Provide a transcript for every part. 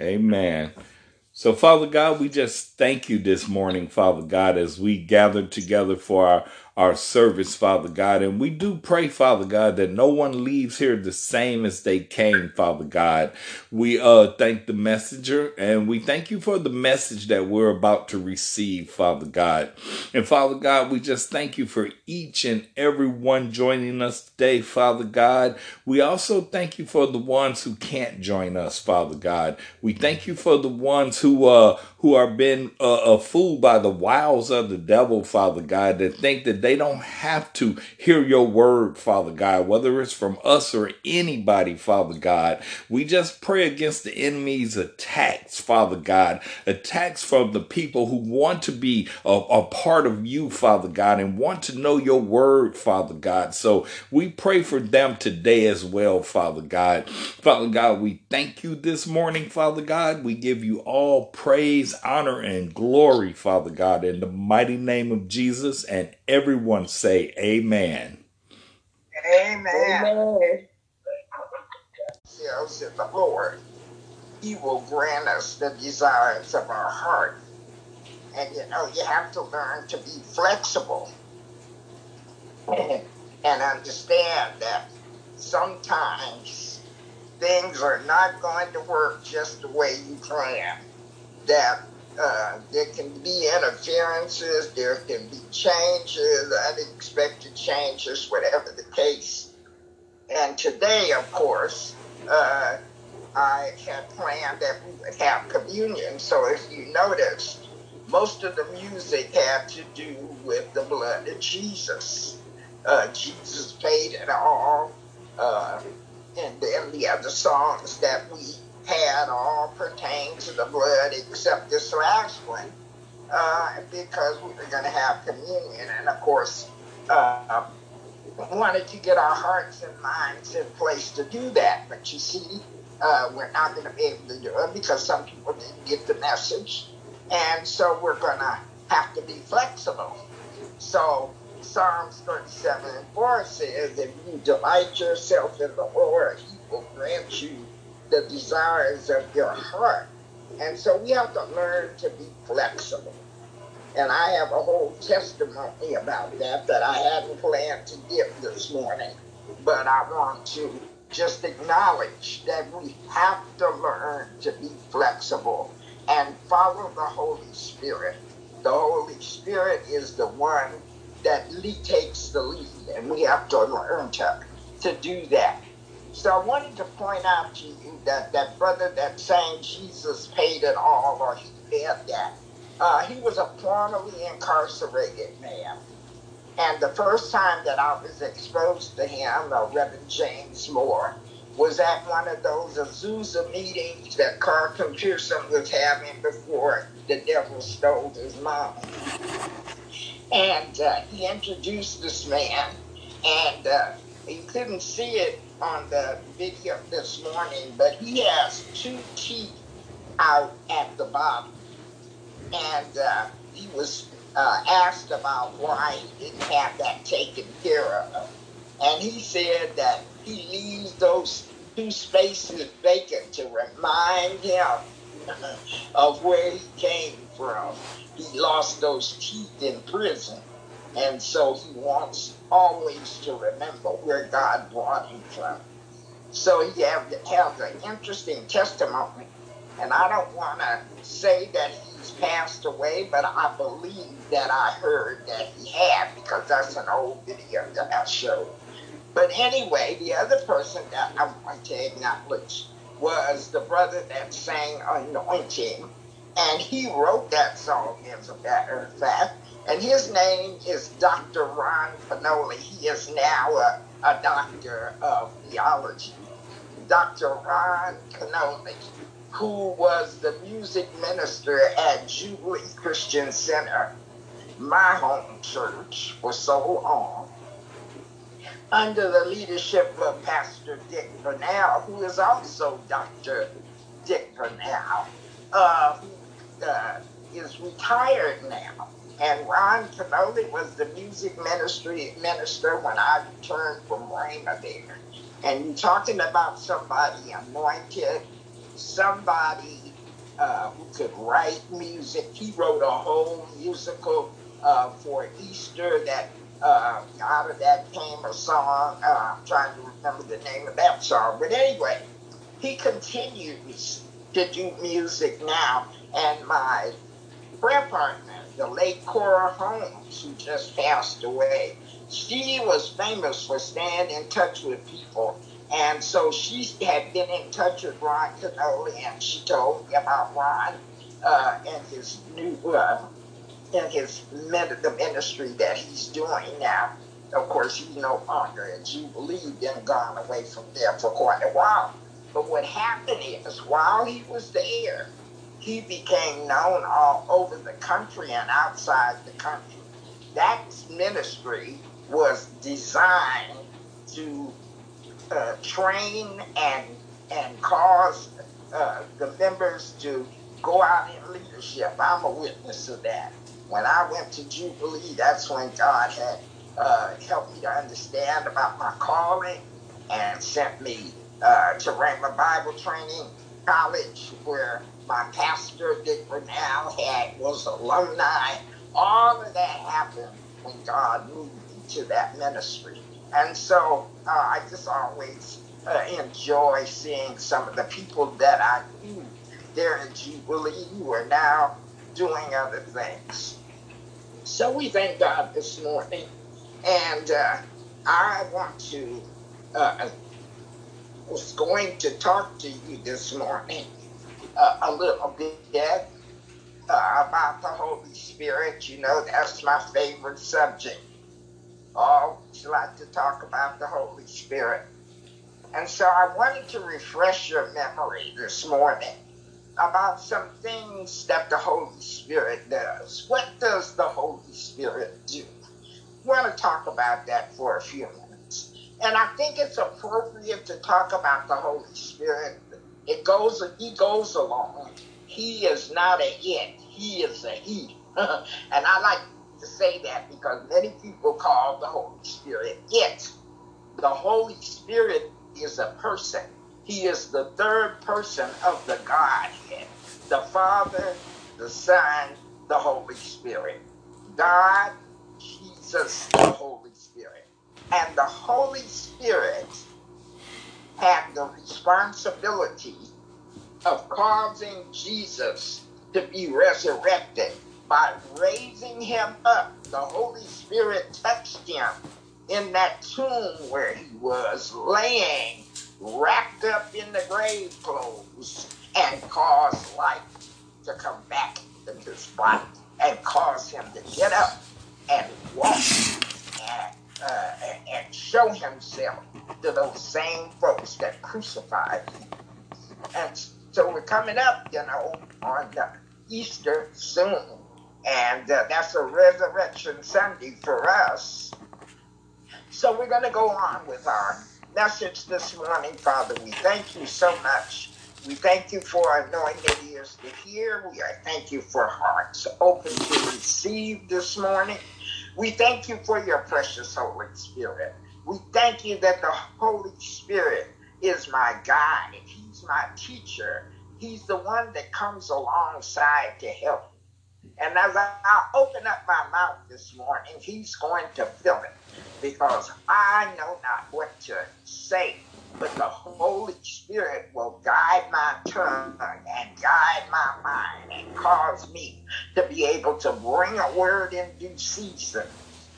Amen. So, Father God, we just thank you this morning, Father God, as we gather together for our, our service, Father God. And we do pray, Father God, that no one leaves here the same as they came, Father God. We uh thank the messenger and we thank you for the message that we're about to receive, Father God. And Father God, we just thank you for each and every one joining us today, Father God. We also thank you for the ones who can't join us, Father God. We thank you for the ones who uh who are been uh, uh, fooled by the wiles of the devil, Father God, that think that they don't have to hear your word, Father God, whether it's from us or anybody, Father God. We just pray against the enemy's attacks, Father God, attacks from the people who want to be a, a part of you, Father God, and want to know your word, Father God. So we pray for them today as well, Father God. Father God, we thank you this morning, Father God. We give you all praise, honor, and glory, Father God, in the mighty name of Jesus. And everyone say, Amen. Amen. Amen. Yes, oh, in the Lord, He will grant us the desires of our heart. And you know, you have to learn to be flexible and understand that sometimes things are not going to work just the way you plan. That uh, there can be interferences, there can be changes, unexpected changes, whatever the case. And today, of course, uh, I had planned that we would have communion. So if you noticed, most of the music had to do with the blood of Jesus. Uh, Jesus paid it all. Uh, and then the other songs that we had all pertain to the blood except this last one uh, because we were going to have communion. And of course, uh, wanted to get our hearts and minds in place to do that. But you see, uh, we're not going to be able to do it because some people didn't get the message. And so we're going to have to be flexible. So Psalms 37 and 4 says, If you delight yourself in the Lord, he will grant you the desires of your heart. And so we have to learn to be flexible. And I have a whole testimony about that that I hadn't planned to give this morning. But I want to just acknowledge that we have to learn to be flexible and follow the Holy Spirit. The Holy Spirit is the one that takes the lead, and we have to learn to, to do that. So I wanted to point out to you that that brother that sang Jesus paid it all, or he did that, uh, he was a formerly incarcerated man. And the first time that I was exposed to him, uh, Reverend James Moore, was at one of those Azusa meetings that Carlton Pearson was having before the devil stole his mom. And uh, he introduced this man, and uh, you couldn't see it on the video this morning, but he has two teeth out at the bottom. And uh, he was uh, asked about why he didn't have that taken care of. And he said that he leaves those two spaces vacant to remind him of where he came from. He lost those teeth in prison. And so he wants always to remember where God brought him from. So he has, has an interesting testimony. And I don't want to say that he's passed away, but I believe that I heard that he had because that's an old video that I showed. But anyway, the other person that I want to acknowledge was the brother that sang Anointing. And he wrote that song, as a matter of fact. And his name is Dr. Ron Kenoly. He is now a, a doctor of theology. Dr. Ron Kenoly, who was the music minister at Jubilee Christian Center, my home church, for so long, under the leadership of Pastor Dick Bernal, who is also Dr. Dick Bernal, uh, uh, is retired now. And Ron Kenoly was the music ministry minister when I returned from Rhema there. And you're talking about somebody anointed, somebody uh, who could write music. He wrote a whole musical uh, for Easter that uh, out of that came a song. Uh, I'm trying to remember the name of that song. But anyway, he continues to do music now. And my prayer partner, the late Cora Holmes, who just passed away, she was famous for staying in touch with people. And so she had been in touch with Ron Kenoly, and she told me about Ron uh, and his new uh, and his the ministry that he's doing now. Of course, he's no longer at Jubilee, been gone away from there for quite a while. But what happened is, while he was there, he became known all over the country and outside the country. That ministry was designed to uh, train and and cause uh, the members to go out in leadership. I'm a witness of that. When I went to Jubilee, that's when God had uh, helped me to understand about my calling and sent me uh, to Rhema Bible Training College, where my pastor, Dick Bernal, had was alumni. All of that happened when God moved me to that ministry. And so uh, I just always uh, enjoy seeing some of the people that I knew there in Jubilee who are now doing other things. So we thank God this morning. And uh, I want to, uh, was going to talk to you this morning uh, a little bit uh, about the Holy Spirit. You know, that's my favorite subject always like to talk about the Holy Spirit. And so I wanted to refresh your memory this morning about some things that the Holy Spirit does. What does the Holy Spirit do? We want to talk about that for a few minutes. And I think it's appropriate to talk about the Holy Spirit. It goes, he goes along. He is not a it, he is a he. and I like to say that because many people call the Holy Spirit it. The Holy Spirit is a person. He is the third person of the Godhead the Father, the Son, the Holy Spirit. God, Jesus, the Holy Spirit. And the Holy Spirit had the responsibility of causing Jesus to be resurrected by raising him up. The Holy Spirit touched him in that tomb where he was laying, wrapped up in the grave clothes, and caused life to come back into his body and cause him to get up and walk and, uh, and show himself to those same folks that crucified him. And so we're coming up, you know, on Easter soon. And uh, that's a resurrection Sunday for us. So we're going to go on with our message this morning, Father. We thank you so much. We thank you for anointed ears to hear. We thank you for hearts open to receive this morning. We thank you for your precious Holy Spirit. We thank you that the Holy Spirit is my guide. He's my teacher. He's the one that comes alongside to help and as I, I open up my mouth this morning, he's going to fill it because I know not what to say, but the Holy Spirit will guide my tongue and guide my mind and cause me to be able to bring a word in due season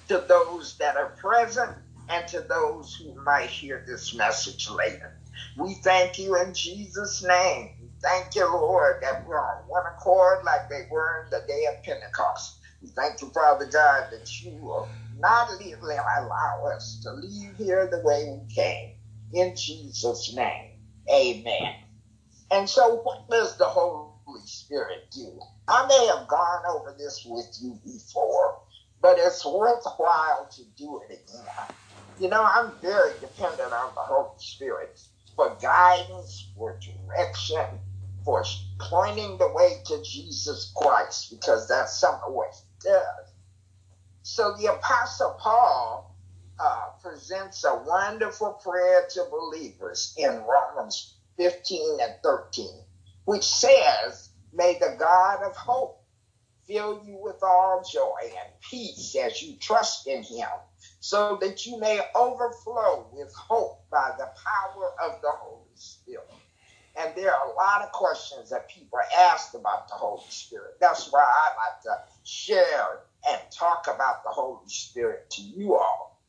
to those that are present and to those who might hear this message later. We thank you in Jesus' name. Thank you, Lord, that we're on one accord like they were in the day of Pentecost. We thank you, Father God, that you will not leave, allow us to leave here the way we came. In Jesus' name, amen. And so, what does the Holy Spirit do? I may have gone over this with you before, but it's worthwhile to do it again. You know, I'm very dependent on the Holy Spirit for guidance, for direction, for pointing the way to Jesus Christ, because that's some of what he does. So the Apostle Paul uh, presents a wonderful prayer to believers in Romans 15 and 13. which says, May the God of hope fill you with all joy and peace as you trust in him, so that you may overflow with hope by the power of the Holy Spirit. And there are a lot of questions that people ask about the Holy Spirit. That's why I like to share and talk about the Holy Spirit to you all.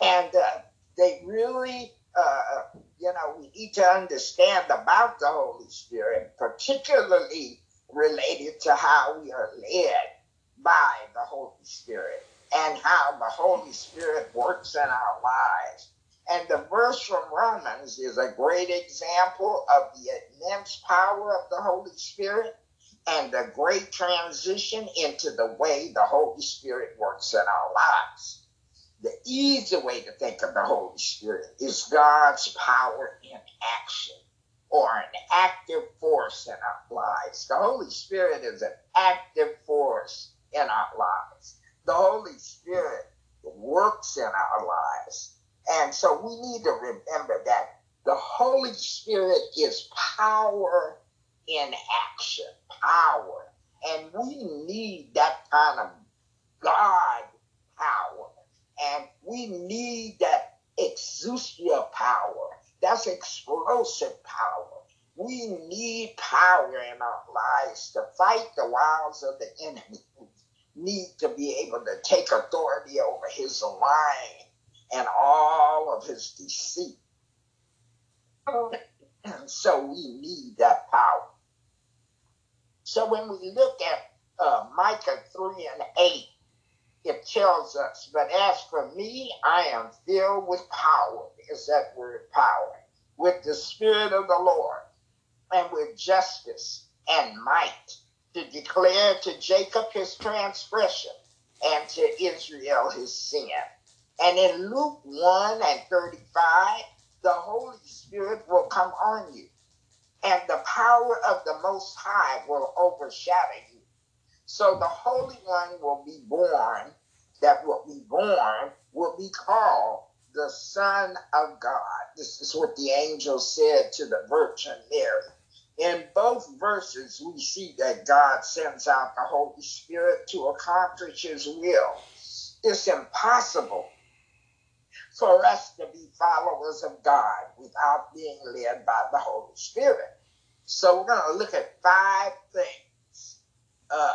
And uh, they really, uh, you know, we need to understand about the Holy Spirit, particularly related to how we are led by the Holy Spirit and how the Holy Spirit works in our lives. And the verse from Romans is a great example of the immense power of the Holy Spirit and the great transition into the way the Holy Spirit works in our lives. The easy way to think of the Holy Spirit is God's power in action or an active force in our lives. The Holy Spirit is an active force in our lives. The Holy Spirit works in our lives. And so we need to remember that the Holy Spirit is power in action, power. And we need that kind of God power. And we need that exousia power. That's explosive power. We need power in our lives to fight the wiles of the enemy. Need to be able to take authority over his lying and all of his deceit. And so we need that power. So when we look at uh, Micah 3 and 8, it tells us, But as for me, I am filled with power. Is that word power? With the Spirit of the Lord and with justice and might to declare to Jacob his transgression and to Israel his sin. And in Luke 1 and 35, the Holy Spirit will come on you, and the power of the Most High will overshadow you. So the Holy One will be born, that will be born, will be called the Son of God. This is what the angel said to the Virgin Mary. In both verses, we see that God sends out the Holy Spirit to accomplish His will. It's impossible for us to be followers of God without being led by the Holy Spirit. So we're going to look at five things uh,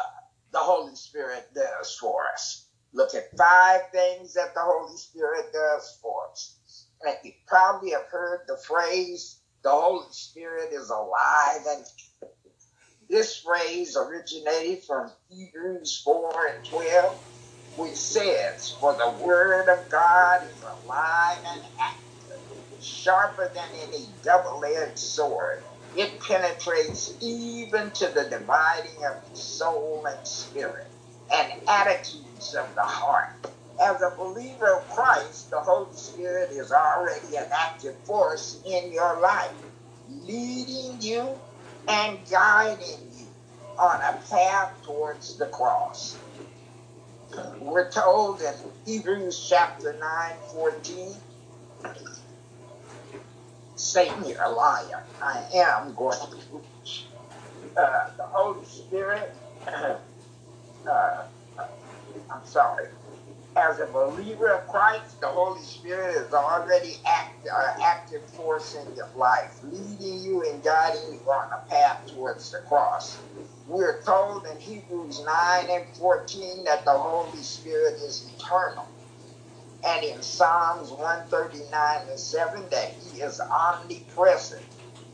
the Holy Spirit does for us. Look at five things that the Holy Spirit does for us. And you probably have heard the phrase, the Holy Spirit is alive. And this phrase originated from Hebrews 4 and 12, which says, For the word of God is alive and active, sharper than any double edged sword. It penetrates even to the dividing of the soul and spirit and attitudes of the heart. As a believer of Christ, the Holy Spirit is already an active force in your life, leading you and guiding you on a path towards the cross. We're told in Hebrews chapter 9, 14, Satan, you're a liar. I am going to. Uh, the Holy Spirit, uh, I'm sorry, as a believer of Christ, the Holy Spirit is already act, uh, active force in your life, leading you and guiding you on a path towards the cross. We're told in Hebrews 9 and 14 that the Holy Spirit is eternal. And in Psalms 139 and 7 that he is omnipresent.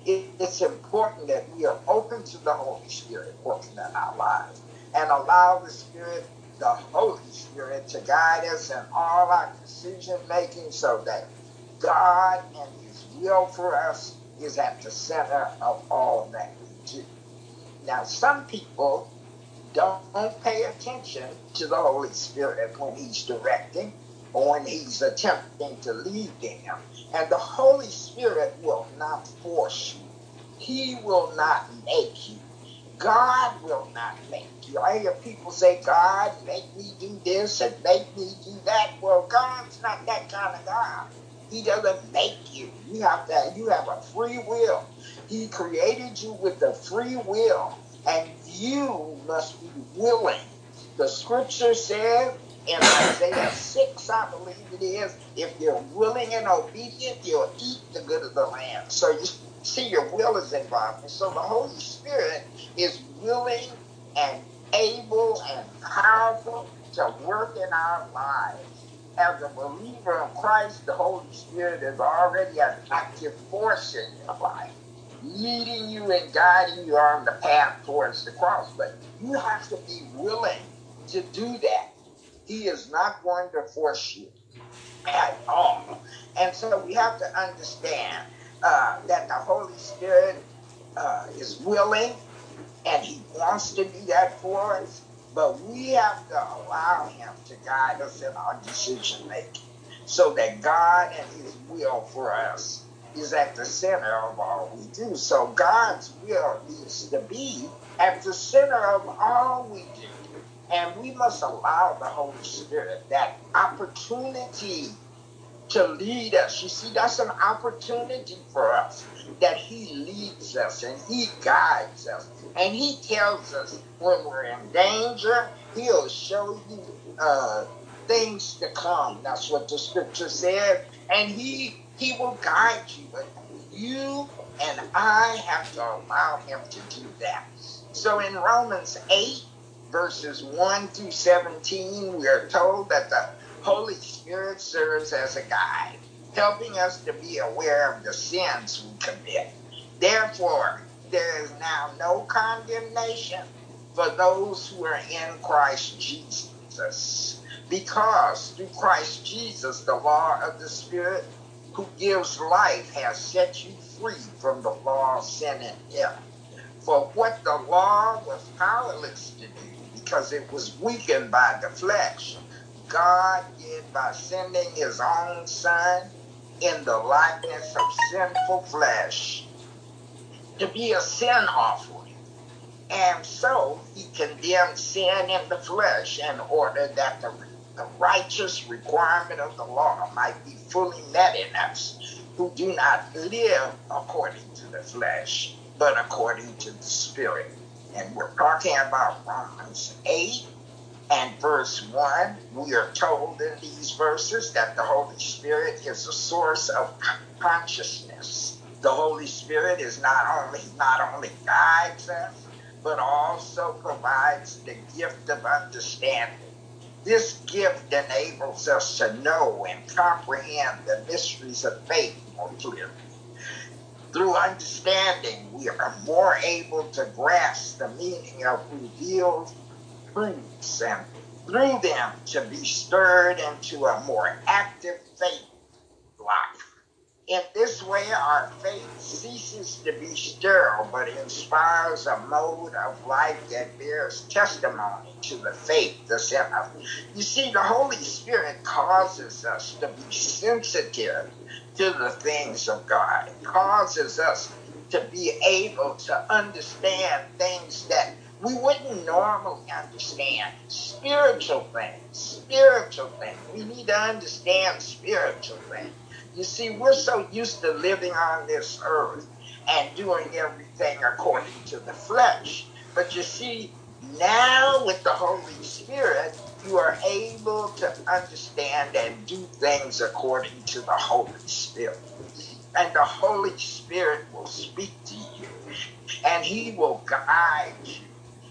It, it's important that we are open to the Holy Spirit working in our lives and allow the Spirit the Holy Spirit to guide us in all our decision making so that God and His will for us is at the center of all that we do. Now, some people don't pay attention to the Holy Spirit when He's directing or when He's attempting to lead them. And the Holy Spirit will not force you, He will not make you. God will not make you. I hear people say, God, make me do this and make me do that. Well, God's not that kind of God. He doesn't make you. You have that. You have a free will. He created you with a free will, and you must be willing. The scripture says in Isaiah 6, I believe it is, if you're willing and obedient, you'll eat the good of the land. So you see, your will is involved. And so the Holy Spirit is willing and able and powerful to work in our lives. As a believer of Christ, the Holy Spirit is already an active force in your life, leading you and guiding you on the path towards the cross. But you have to be willing to do that. He is not going to force you at all. And so we have to understand uh, that the Holy Spirit uh, is willing and He wants to do that for us, but we have to allow Him to guide us in our decision making so that God and His will for us is at the center of all we do. So God's will needs to be at the center of all we do. And we must allow the Holy Spirit that opportunity to lead us. You see, that's an opportunity for us that He leads us and He guides us. And He tells us when we're in danger, He'll show you uh, things to come. That's what the scripture says. And He He will guide you. But you and I have to allow Him to do that. So in Romans 8, verses 1 through 17, we are told that the Holy Spirit serves as a guide, helping us to be aware of the sins we commit. Therefore, there is now no condemnation for those who are in Christ Jesus. Because through Christ Jesus, the law of the Spirit who gives life has set you free from the law of sin and death. For what the law was powerless to do, because it was weakened by the flesh. God did by sending his own son in the likeness of sinful flesh to be a sin offering. And so he condemned sin in the flesh in order that the, the righteous requirement of the law might be fully met in us who do not live according to the flesh, but according to the Spirit. And we're talking about Romans 8 and verse 1. We are told in these verses that the Holy Spirit is a source of consciousness. The Holy Spirit is not only not only guides us, but also provides the gift of understanding. This gift enables us to know and comprehend the mysteries of faith more clearly. Through understanding, we are more able to grasp the meaning of revealed truths and through them to be stirred into a more active faith life. In this way, our faith ceases to be sterile, but inspires a mode of life that bears testimony to the faith that's in. You see, the Holy Spirit causes us to be sensitive to the things of God. It causes us to be able to understand things that we wouldn't normally understand. Spiritual things, spiritual things. We need to understand spiritual things. You see, we're so used to living on this earth and doing everything according to the flesh. But you see, now with the Holy Spirit, you are able to understand and do things according to the Holy Spirit. And the Holy Spirit will speak to you, and He will guide you,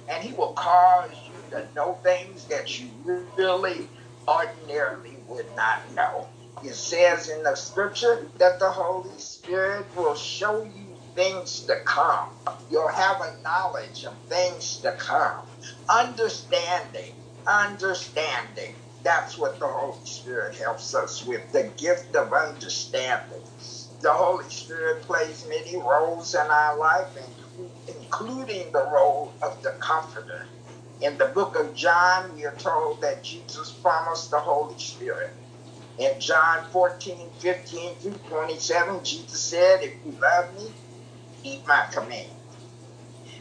and He will cause you to know things that you really ordinarily would not know. It says in the scripture that the Holy Spirit will show you things to come. You'll have a knowledge of things to come. Understanding, understanding. That's what the Holy Spirit helps us with the gift of understanding. The Holy Spirit plays many roles in our life, including the role of the Comforter. In the book of John, we are told that Jesus promised the Holy Spirit. In John 14, 15 through 27, Jesus said, If you love me, keep my command.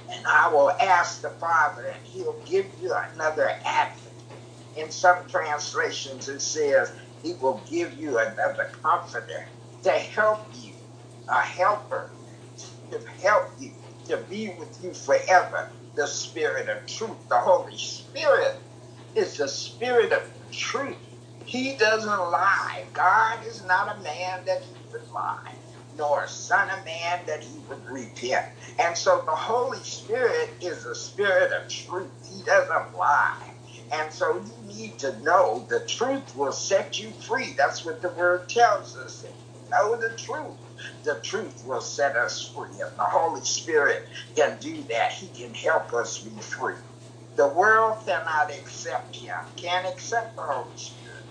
And I will ask the Father, and he'll give you another advocate. In some translations, it says, He will give you another comforter to help you, a helper to help you, to be with you forever. The Spirit of truth, the Holy Spirit is the Spirit of truth. He doesn't lie. God is not a man that he would lie, nor a son of man that he would repent. And so the Holy Spirit is the Spirit of truth. He doesn't lie. And so you need to know the truth will set you free. That's what the word tells us. Know the truth. The truth will set us free. The Holy Spirit can do that. He can help us be free. The world cannot accept him, can't accept the Holy Spirit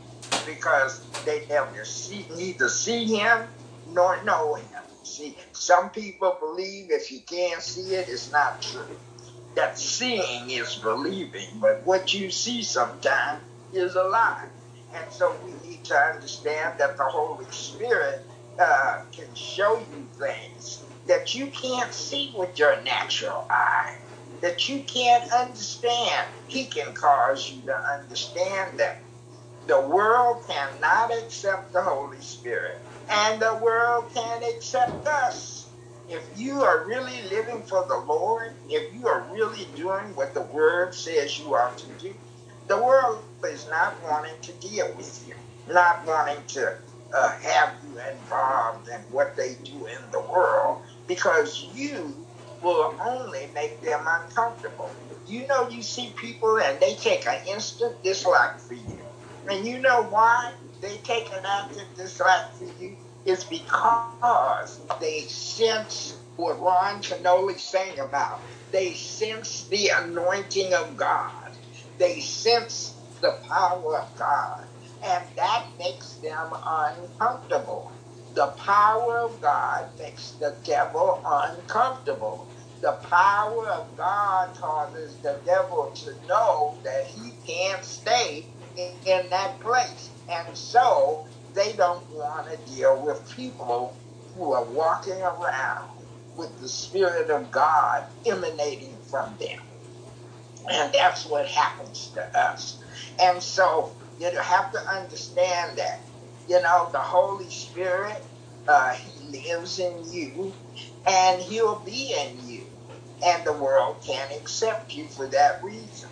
because they never see, neither see him nor know him. See, some people believe if you can't see it, it's not true that seeing is believing, but what you see sometimes is a lie. And so we need to understand that the Holy Spirit uh, can show you things that you can't see with your natural eye, that you can't understand. He can cause you to understand them. The world cannot accept the Holy Spirit, and the world can't accept us if you are really living for the Lord, if you are really doing what the Word says you are to do, the world is not wanting to deal with you, not wanting to uh, have you involved in what they do in the world, because you will only make them uncomfortable. You know, you see people and they take an instant dislike for you. And you know why they take an instant dislike for you? It's because they sense what Ron Kenoly sang about. They sense the anointing of God. They sense the power of God. And that makes them uncomfortable. The power of God makes the devil uncomfortable. The power of God causes the devil to know that he can't stay in, in that place. And so they don't want to deal with people who are walking around with the Spirit of God emanating from them. And that's what happens to us. And so you have to understand that, you know, the Holy Spirit, uh, He lives in you and He'll be in you. And the world can't accept you for that reason.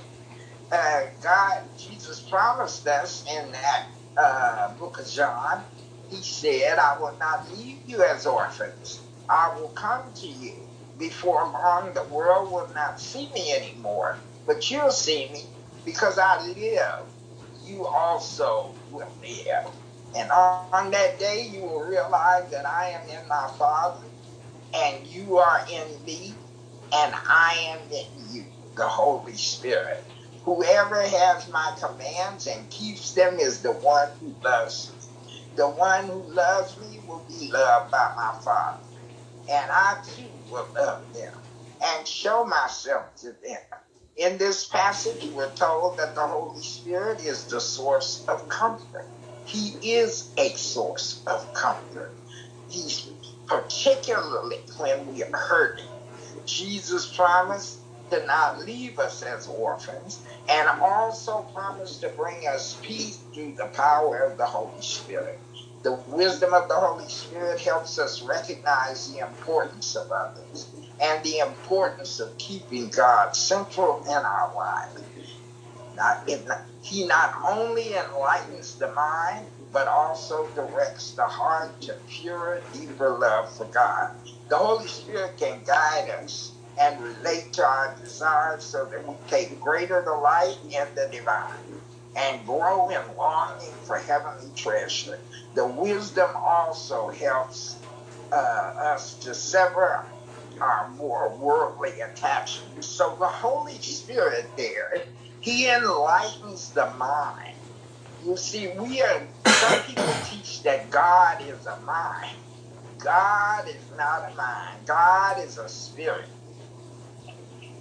Uh, God, Jesus promised us in that uh, book of John, he said, I will not leave you as orphans. I will come to you. Before long, the world will not see me anymore, but you'll see me because I live. You also will live. And on that day, you will realize that I am in my Father, and you are in me, and I am in you, the Holy Spirit. Whoever has my commands and keeps them is the one who loves me. The one who loves me will be loved by my Father. And I too will love them and show myself to them. In this passage, we're told that the Holy Spirit is the source of comfort. He is a source of comfort. He's particularly when we are hurting. Jesus promised to not leave us as orphans, and also promised to bring us peace through the power of the Holy Spirit. The wisdom of the Holy Spirit helps us recognize the importance of others and the importance of keeping God central in our lives. Not, he not only enlightens the mind, but also directs the heart to pure, deeper love for God. The Holy Spirit can guide us and relate to our desires so that we take greater delight in the divine and grow in longing for heavenly treasure. The wisdom also helps uh, us to sever our more worldly attachments. So the Holy Spirit there, He enlightens the mind. You see, we are, some people teach that God is a mind. God is not a mind. God is a spirit.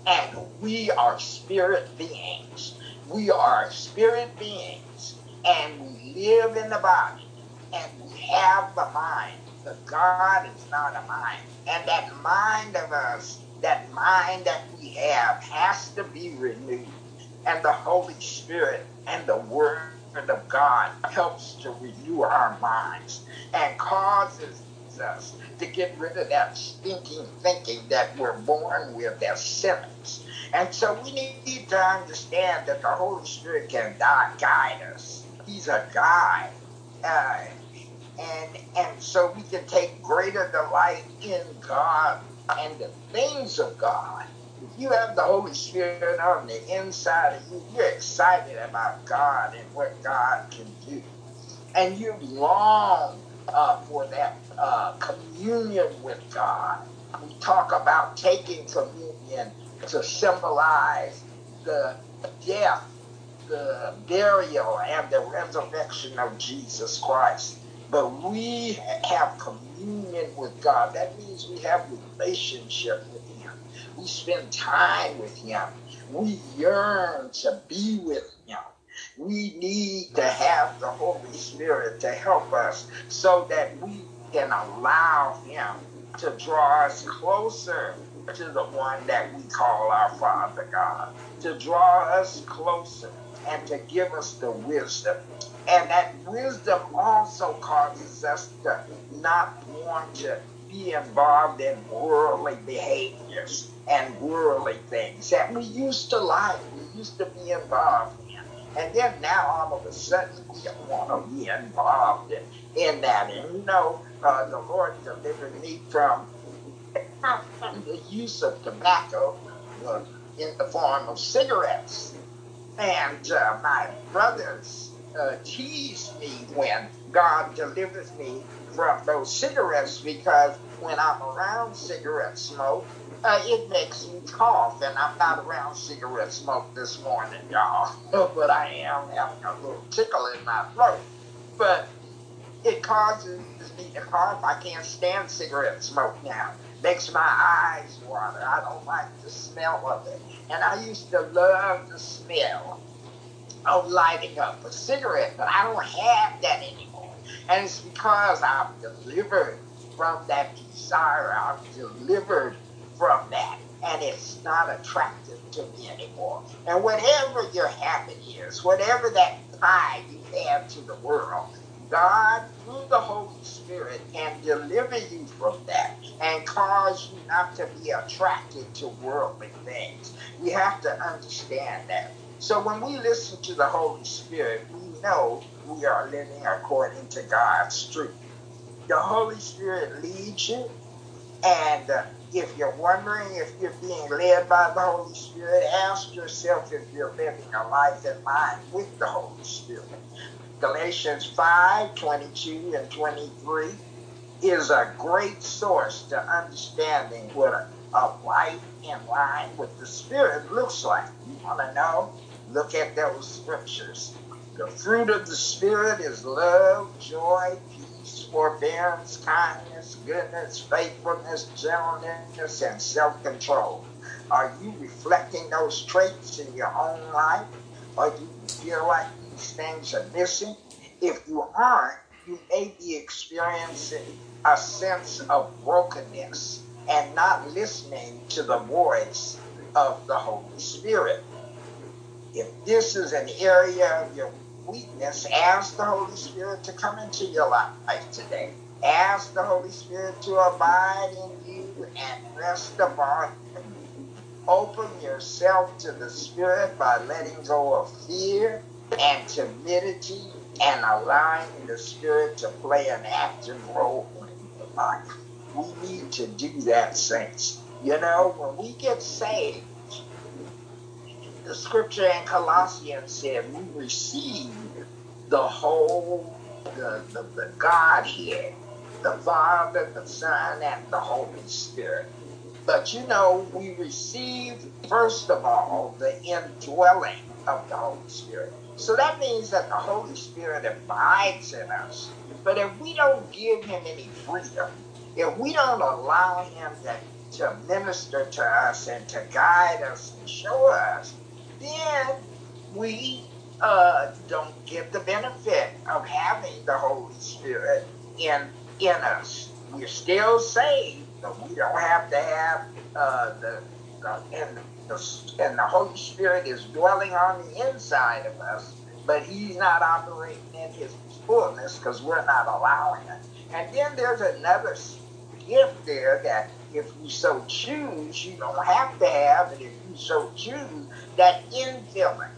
And we are spirit beings. We are spirit beings. And we live in the body. And we have the mind. But God is not a mind. And that mind of us, that mind that we have, has to be renewed. And the Holy Spirit and the Word of God helps to renew our minds and causes us, to get rid of that stinking thinking that we're born with as sinners. And so we need to understand that the Holy Spirit can guide us. He's a guide. Uh, and, and so we can take greater delight in God and the things of God. If you have the Holy Spirit on the inside of you, you're excited about God and what God can do. And you long uh, for that uh, communion with God. We talk about taking communion to symbolize the death, the burial, and the resurrection of Jesus Christ. But we have communion with God. That means we have relationship with Him. We spend time with Him. We yearn to be with Him. We need to have the Holy Spirit to help us so that we can allow Him to draw us closer to the one that we call our Father God, to draw us closer and to give us the wisdom. And that wisdom also causes us to not want to be involved in worldly behaviors and worldly things that we used to like, we used to be involved in. And then now all of a sudden we don't want to be involved in, in that. And you know, uh, the Lord delivered me from the use of tobacco uh, in the form of cigarettes. And uh, my brothers uh, teased me when God delivers me from those cigarettes because when I'm around cigarette smoke, uh, it makes me cough, and I'm not around cigarette smoke this morning, y'all. but I am having a little tickle in my throat. But it causes me to cough. I can't stand cigarette smoke now makes my eyes water. I don't like the smell of it. And I used to love the smell of lighting up a cigarette, but I don't have that anymore. And it's because I'm delivered from that desire. I'm delivered from that. And it's not attractive to me anymore. And whatever your habit is, whatever that tie you have to the world, God, through the Holy Spirit, can deliver you from that and cause you not to be attracted to worldly things. We have to understand that. So when we listen to the Holy Spirit, we know we are living according to God's truth. The Holy Spirit leads you, and if you're wondering if you're being led by the Holy Spirit, ask yourself if you're living a life in line with the Holy Spirit. Galatians 5 22 and 23 is a great source to understanding what a, a life in line with the Spirit looks like. You want to know? Look at those scriptures. The fruit of the Spirit is love, joy, peace, forbearance, kindness, goodness, faithfulness, gentleness, and self control. Are you reflecting those traits in your own life? Or do you feel like these things are missing. If you aren't, you may be experiencing a sense of brokenness and not listening to the voice of the Holy Spirit. If this is an area of your weakness, ask the Holy Spirit to come into your life today. Ask the Holy Spirit to abide in you and rest upon you. Open yourself to the Spirit by letting go of fear and timidity and allowing the Spirit to play an active role in your life. We need to do that, saints. You know, when we get saved, the scripture in Colossians said we receive the whole, the, the, the Godhead, the Father, the Son, and the Holy Spirit. But you know, we receive, first of all, the indwelling of the Holy Spirit. So that means that the Holy Spirit abides in us. But if we don't give him any freedom, if we don't allow him to, to minister to us and to guide us and show us, then we uh, don't get the benefit of having the Holy Spirit in in us. We're still saved, but we don't have to have uh, the, the and the and the Holy Spirit is dwelling on the inside of us, but he's not operating in his fullness because we're not allowing it. And then there's another gift there that if you so choose, you don't have to have, and if you so choose, that infilling,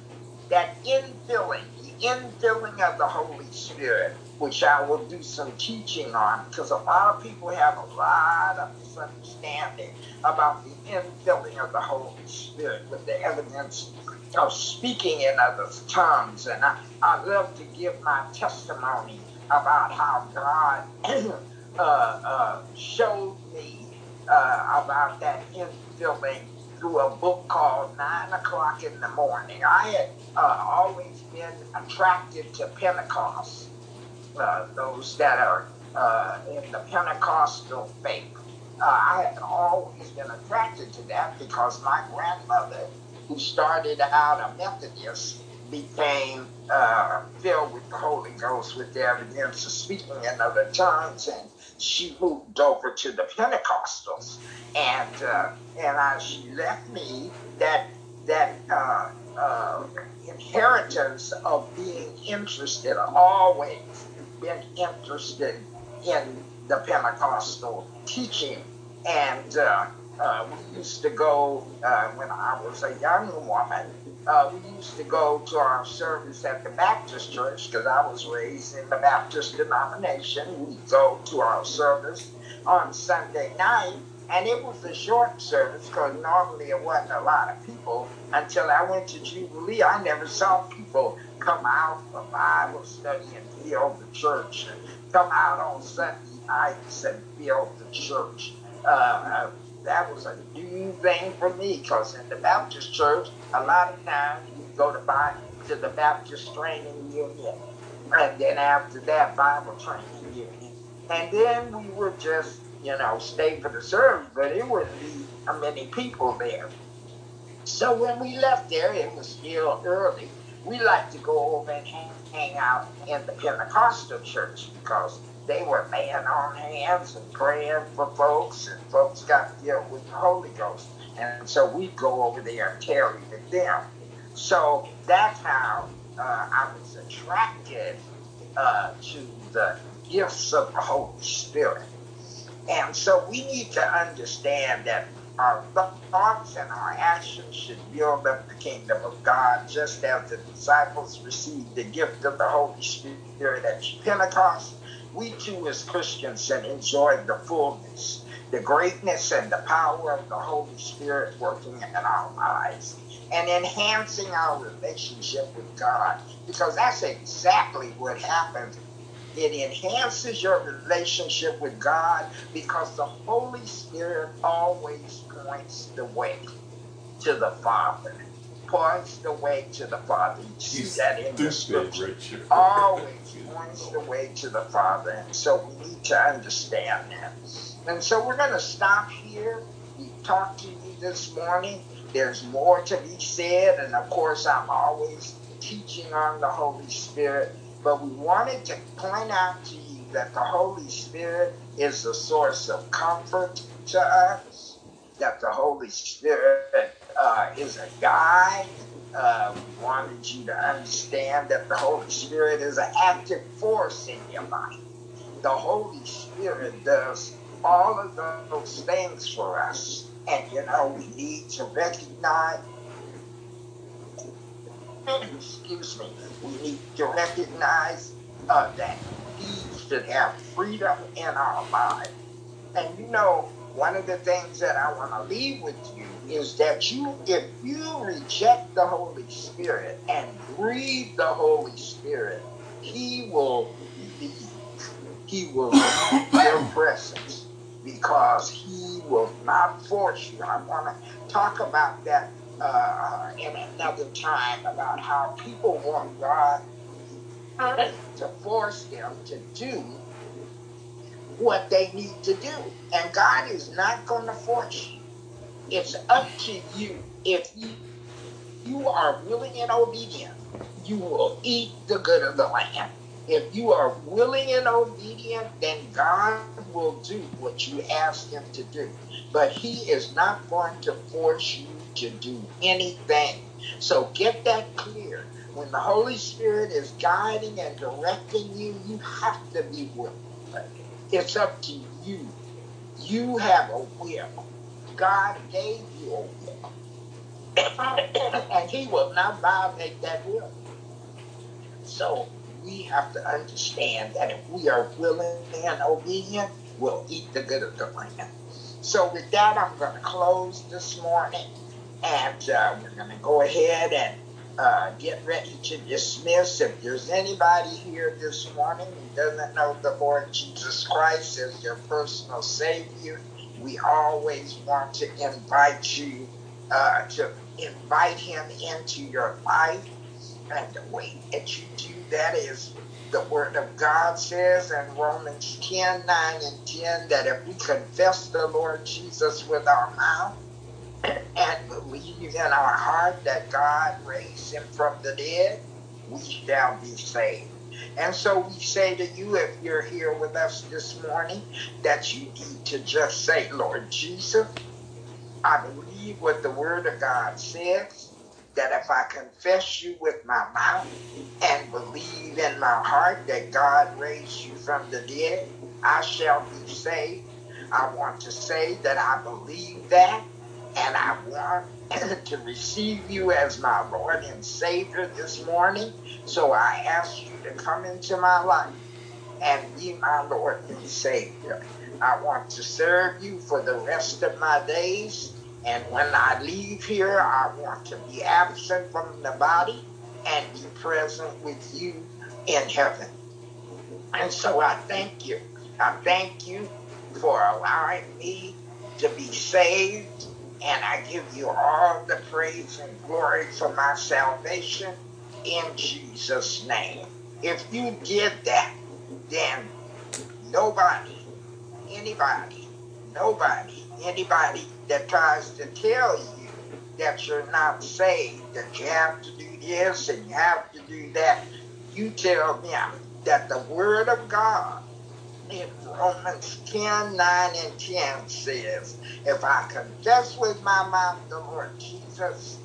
that infilling, the infilling of the Holy Spirit, which I will do some teaching on, because a lot of people have a lot of misunderstanding about the infilling of the Holy Spirit with the evidence of speaking in other tongues. And I, I love to give my testimony about how God uh, uh, showed me uh, about that infilling through a book called Nine O'Clock in the Morning. I had uh, always been attracted to Pentecost, uh, those that are uh, in the Pentecostal faith. I had always been attracted to that because my grandmother who started out a Methodist, became uh, filled with the Holy Ghost with the evidence of speaking in other tongues, and she moved over to the Pentecostals, and uh, and uh, she left me that that uh, uh, inheritance of being interested, always been interested in the Pentecostal teaching, and uh, we used to go when I was a young woman. Uh, we used to go to our service at the Baptist church because I was raised in the Baptist denomination. We'd go to our service on Sunday night, and it was a short service because normally it wasn't a lot of people. Until I went to Jubilee, I never saw people come out for Bible study and fill the church, and come out on Sunday nights and fill the church. Uh, uh that was a new thing for me because in the Baptist church, a lot of times you go to buy to the Baptist training union, and then after that Bible training union, and then we would just you know stay for the service, but it wouldn't be many people there. So when we left there, it was still early. We like to go over and hang, hang out in the Pentecostal church because they were laying on hands and praying for folks, and folks got filled with the Holy Ghost. And so we go over there and carry with them. So that's how uh, I was attracted uh, to the gifts of the Holy Spirit. And so we need to understand that our thoughts and our actions should build up the kingdom of God, just as the disciples received the gift of the Holy Spirit at Pentecost we too as Christians can enjoy the fullness, the greatness and the power of the Holy Spirit working in our lives and enhancing our relationship with God because that's exactly what happens. It enhances your relationship with God because the Holy Spirit always points the way to the Father points the way to the Father. You see that in the scripture. Always points the way to the Father. And so we need to understand that. And so we're going to stop here. We talked to you this morning. There's more to be said. And of course, I'm always teaching on the Holy Spirit. But we wanted to point out to you that the Holy Spirit is the source of comfort to us, that the Holy Spirit uh, is a guide. Uh, wanted you to understand that the Holy Spirit is an active force in your life. The Holy Spirit does all of those things for us. And you know, we need to recognize, excuse me, we need to recognize uh, that we should have freedom in our lives. And you know, one of the things that I want to leave with you is that you, if you reject the Holy Spirit and grieve the Holy Spirit, He will leave. He will leave your presence because He will not force you. I'm going to talk about that uh, in another time about how people want God to force them to do what they need to do. And God is not going to force you. It's up to you. If you, you are willing and obedient, you will eat the good of the land. If you are willing and obedient, then God will do what you ask Him to do. But He is not going to force you to do anything. So get that clear. When the Holy Spirit is guiding and directing you, you have to be willing. It's up to you. You have a will. God gave you and He will not violate that will. So we have to understand that if we are willing and obedient, we'll eat the good of the land. So with that, I'm going to close this morning, and uh, we're going to go ahead and uh, get ready to dismiss. If there's anybody here this morning who doesn't know the Lord Jesus Christ as your personal Savior, we always want to invite you uh, to invite Him into your life. And the way that you do that is the Word of God says in Romans 10 9 and 10 that if we confess the Lord Jesus with our mouth and believe in our heart that God raised him from the dead, we shall be saved. And so we say to you, if you're here with us this morning, that you need to just say, Lord Jesus, I believe what the Word of God says that if I confess you with my mouth and believe in my heart that God raised you from the dead, I shall be saved. I want to say that I believe that and I want to receive you as my Lord and Savior this morning. So I ask you to come into my life and be my Lord and Savior. I want to serve you for the rest of my days and when I leave here, I want to be absent from the body and be present with you in heaven. And so I thank you. I thank you for allowing me to be saved. And I give you all the praise and glory for my salvation in Jesus' name. If you did that, then nobody, anybody, nobody, anybody that tries to tell you that you're not saved, that you have to do this and you have to do that, you tell them that the Word of God in Romans 10 9 and 10 says, If I confess with my mouth the Lord Jesus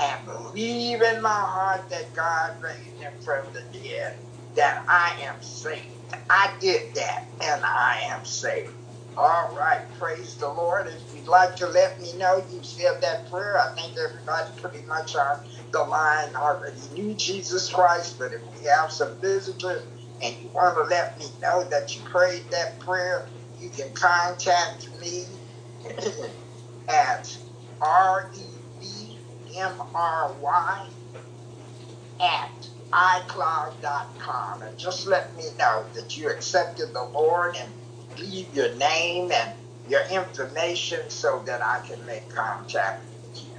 and believe in my heart that God raised him from the dead, that I am saved. I did that and I am saved. All right, praise the Lord. If you'd like to let me know you said that prayer, I think everybody pretty much on the line already knew Jesus Christ, but if we have some visitors and you want to let me know that you prayed that prayer, you can contact me at R-E-B-M-R-Y at iCloud.com and just let me know that you accepted the Lord and leave your name and your information so that I can make contact with you.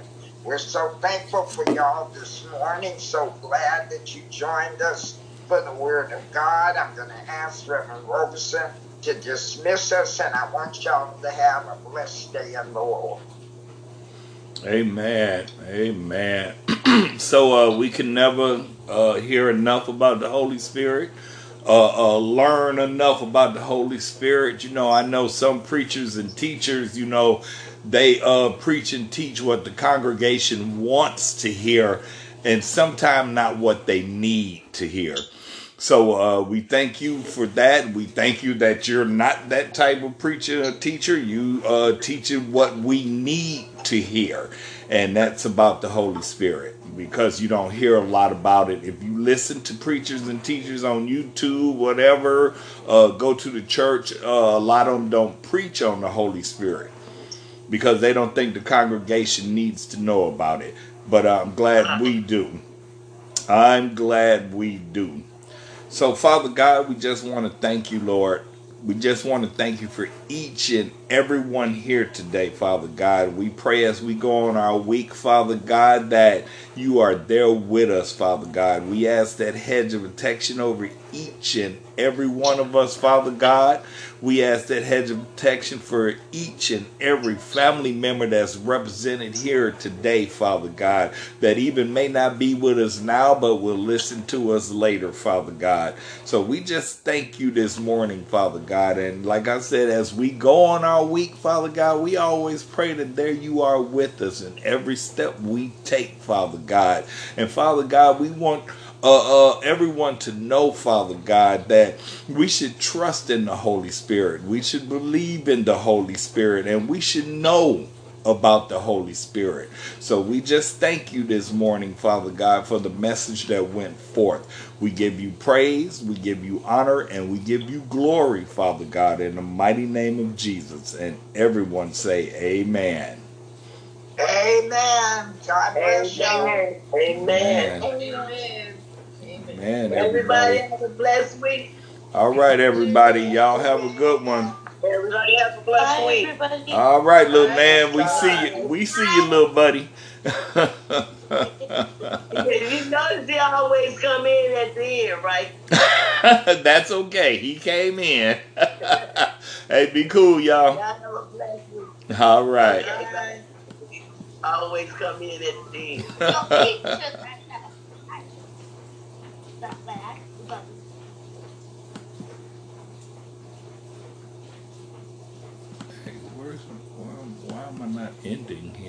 We're so thankful for y'all this morning. So glad that you joined us for the Word of God. I'm going to ask Reverend Roberson to dismiss us, and I want y'all to have a blessed day in the Lord. Amen. Amen. so uh, we can never uh, hear enough about the Holy Spirit uh, uh, learn enough about the Holy Spirit. You know, I know some preachers and teachers, you know, they uh, preach and teach what the congregation wants to hear and sometimes not what they need to hear. So uh, we thank you for that. We thank you that you're not that type of preacher or teacher. You uh, teaching what we need to hear, and that's about the Holy Spirit because you don't hear a lot about it. If you listen to preachers and teachers on YouTube, whatever, uh, go to the church, uh, a lot of them don't preach on the Holy Spirit because they don't think the congregation needs to know about it. But I'm glad we do. I'm glad we do. So, Father God, we just want to thank you, Lord. We just want to thank you for each and everyone here today, Father God. We pray as we go on our week, Father God, that you are there with us, Father God. We ask that hedge of protection over each and every one of us, Father God. We ask that hedge of protection for each and every family member that's represented here today, Father God, that even may not be with us now, but will listen to us later, Father God. So we just thank you this morning, Father God. And like I said, as we go on our week, Father God, we always pray that there you are with us in every step we take, Father God. And Father God, we want uh, uh, everyone to know, Father God, that we should trust in the Holy Spirit. We should believe in the Holy Spirit, and we should know about the Holy Spirit. So we just thank you this morning, Father God, for the message that went forth. We give you praise, we give you honor, and we give you glory, Father God, in the mighty name of Jesus. And everyone say, Amen. Amen. God bless you. Amen. Amen. Amen. Amen. Everybody everybody. have a blessed week. All right, everybody. Y'all have a good one. Everybody have a blessed Bye, week. everybody. All right, little man. We see you. We see you, little buddy. You notice they always come in at the end, right? That's okay. He came in. hey, be cool, y'all. Y'all have a blessed week. All right. Everybody Always come in at the end. Am not ending?